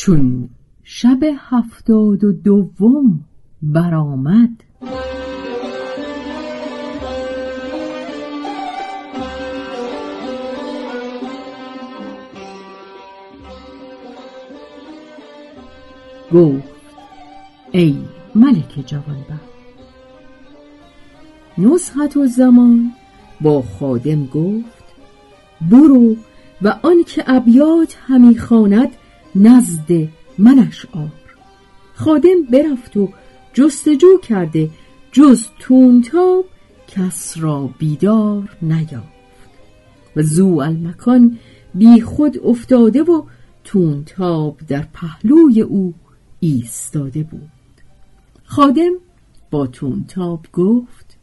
چون شب هفتاد و دوم برآمد. گفت ای ملک جوانبخت نصحت و زمان با خادم گفت برو و آنکه ابیات همی خواند نزد منش آر. خادم برفت و جستجو کرده جز تونتاب کس را بیدار نیافت. و زو المکان بی خود افتاده و تونتاب در پهلوی او ایستاده بود. خادم با تونتاب گفت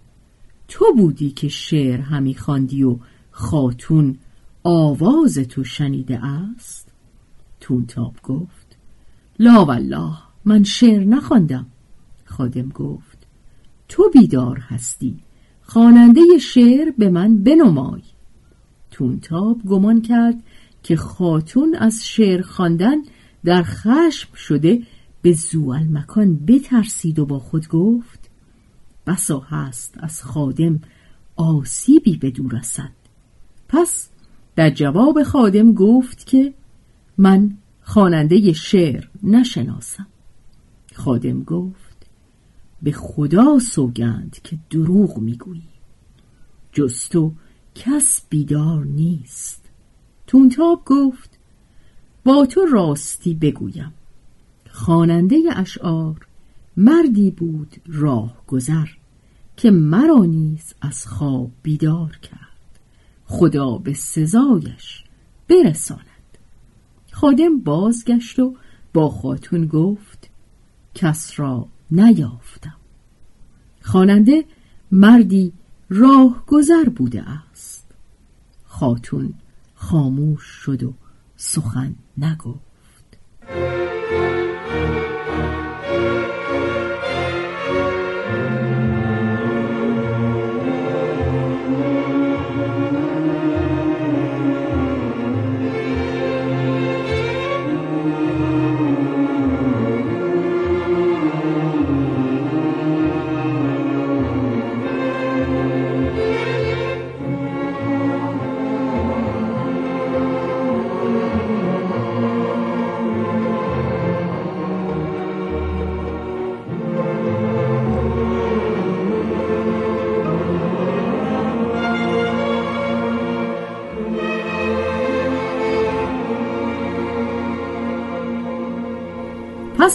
تو بودی که شعر همی خواندی و خاتون آواز تو شنیده است؟ تونتاب گفت لا والله من شعر نخواندم. خادم گفت تو بیدار هستی خواننده شعر به من بنمای. تونتاب گمان کرد که خاتون از شعر خواندن در خشم شده به زوال مکان بترسید و با خود گفت بسا هست از خادم آسیبی به دور رسد. پس در جواب خادم گفت که من خواننده شعر نشناسم. خادم گفت به خدا سوگند که دروغ می‌گویی. جز تو کس بیدار نیست. تونتاب گفت با تو راستی بگویم. خواننده اشعار مردی بود راه گذر که مرا نیز از خواب بیدار کرد. خدا به سزایش برساند. خادم بازگشت و با خاتون گفت کس را نیافتم. خواننده مردی راه گذر بوده است. خاتون خاموش شد و سخن نگفت.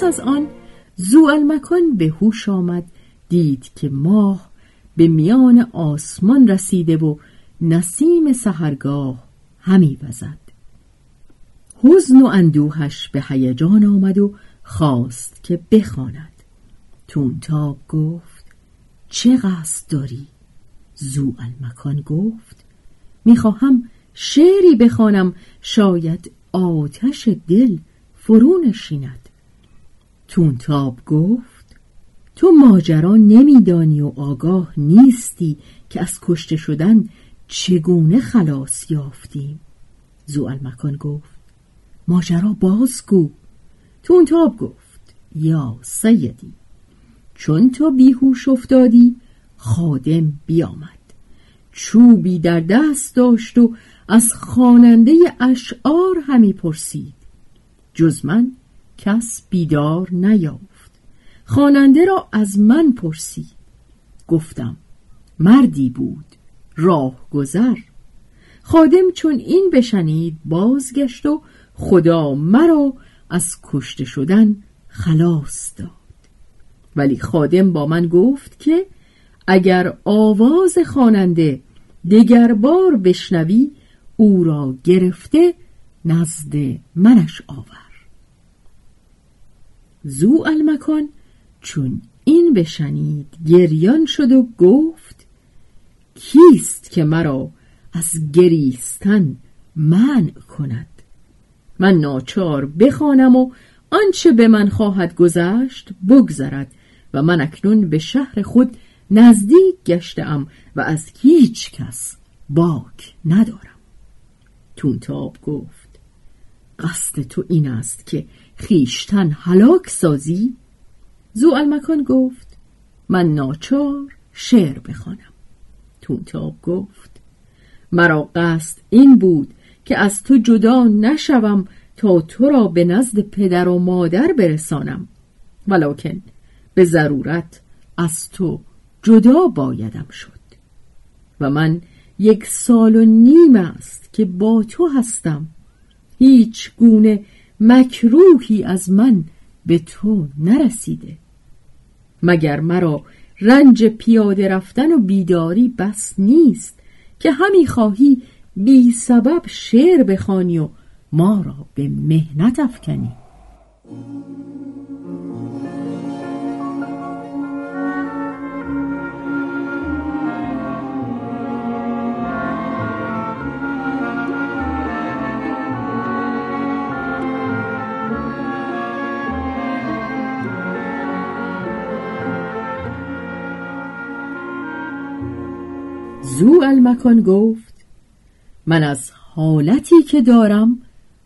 پس از آن زوالمکان به هوش آمد دید که ماه به میان آسمان رسیده و نسیم سهرگاه همی وزد. حزن و اندوهش به هیجان آمد و خواست که بخواند. تونتاب گفت چه قصد داری؟ زو المکان گفت می‌خواهم شعری بخوانم شاید آتش دل فرو نشیند. تونتاب گفت تو ماجرا نمیدانی و آگاه نیستی که از کشته شدن چگونه خلاص یافتیم. زوالمکان گفت ماجرا بازگو تونتاب گفت یا سیدی. چون تو بیهوش افتادی خادم بیامد. چوبی در دست داشت و از خواننده اشعار همی پرسید. جز من کس بیدار نیافت. خواننده را از من پرسید. گفتم مردی بود راه گذر خادم چون این بشنید بازگشت و خدا مرا از کشته شدن خلاص داد. ولی خادم با من گفت که اگر آواز خواننده دگر بار بشنوی او را گرفته نزد منش آور. زو المکان چون این بشنید گریان شد و گفت کیست که مرا از گریستن منع کند؟ من ناچار بخوانم و آنچه به من خواهد گذشت بگذرد و من اکنون به شهر خود نزدیک گشتم و از هیچ کس باک ندارم. تونتاب گفت قصد تو این است که خیشتن هلاک سازی؟ زو المکان گفت من ناچار شعر بخوانم. تونتاب گفت مرا قصد این بود که از تو جدا نشوم تا تو را به نزد پدر و مادر برسانم. ولکن به ضرورت از تو جدا بایدم شد. و من یک سال و نیم است که با تو هستم. هیچ گونه مکروهی از من به تو نرسیده. مگر مرا رنج پیاده رفتن و بیداری بس نیست که همی خواهی بی سبب شعر بخوانی و ما را به مهنت افکنی؟ زو المکان گفت من از حالتی که دارم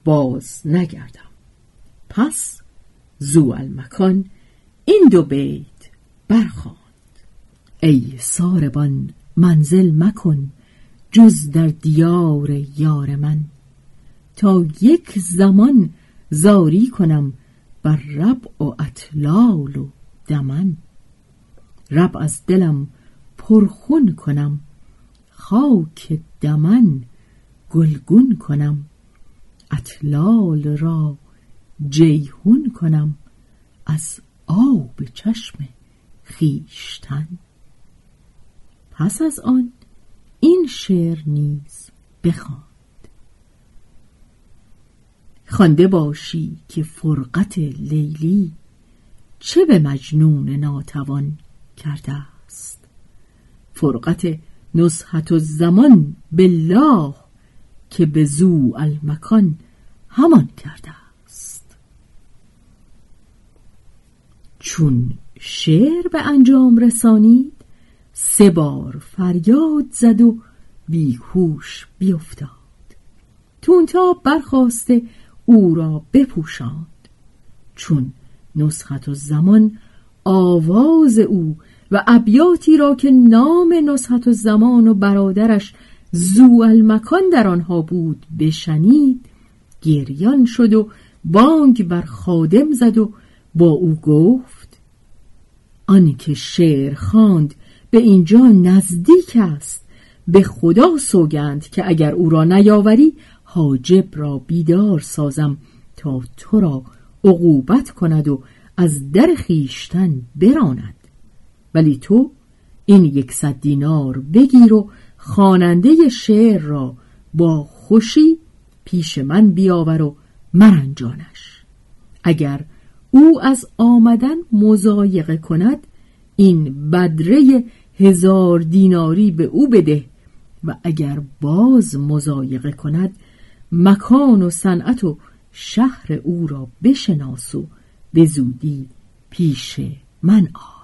باز نگردم. پس زو المکان این دو بیت برخواند ای ساربان منزل مکن جز در دیار یار من. تا یک زمان زاری کنم بر رب و اطلال و دمن. رب از دلم پرخون کنم خاک دمن گلگون کنم. اطلال را جیهون کنم از آب چشم خیشتن پس از آن این شعر نیز بخواند. خوانده باشی که فرقت لیلی چه به مجنون ناتوان کرده است. فرقت نصحت زمان بالله که به زو المکان همان کرده است. چون شعر به انجام رسانید سه بار فریاد زد و بیهوش بیفتاد. تونتا برخواسته او را بپوشاند. چون نسخت و زمان آواز او و ابیاتی را که نام نصحت و زمان و برادرش زو المکان در آنها بود بشنید گریان شد و بانگ بر خادم زد و با او گفت آنی که شعر خواند به اینجا نزدیک است به خدا سوگند که اگر او را نیاوری حاجب را بیدار سازم تا تو را عقوبت کند و از در خیشتن براند. ولی تو این یکصد دینار بگیر و خواننده شعر را با خوشی پیش من بیاور و مرنجانش. اگر او از آمدن مزایقه کند این بدره هزار دیناری به او بده و اگر باز مزایقه کند مکان و صنعت و شهر او را بشناس و به زودی پیش من آ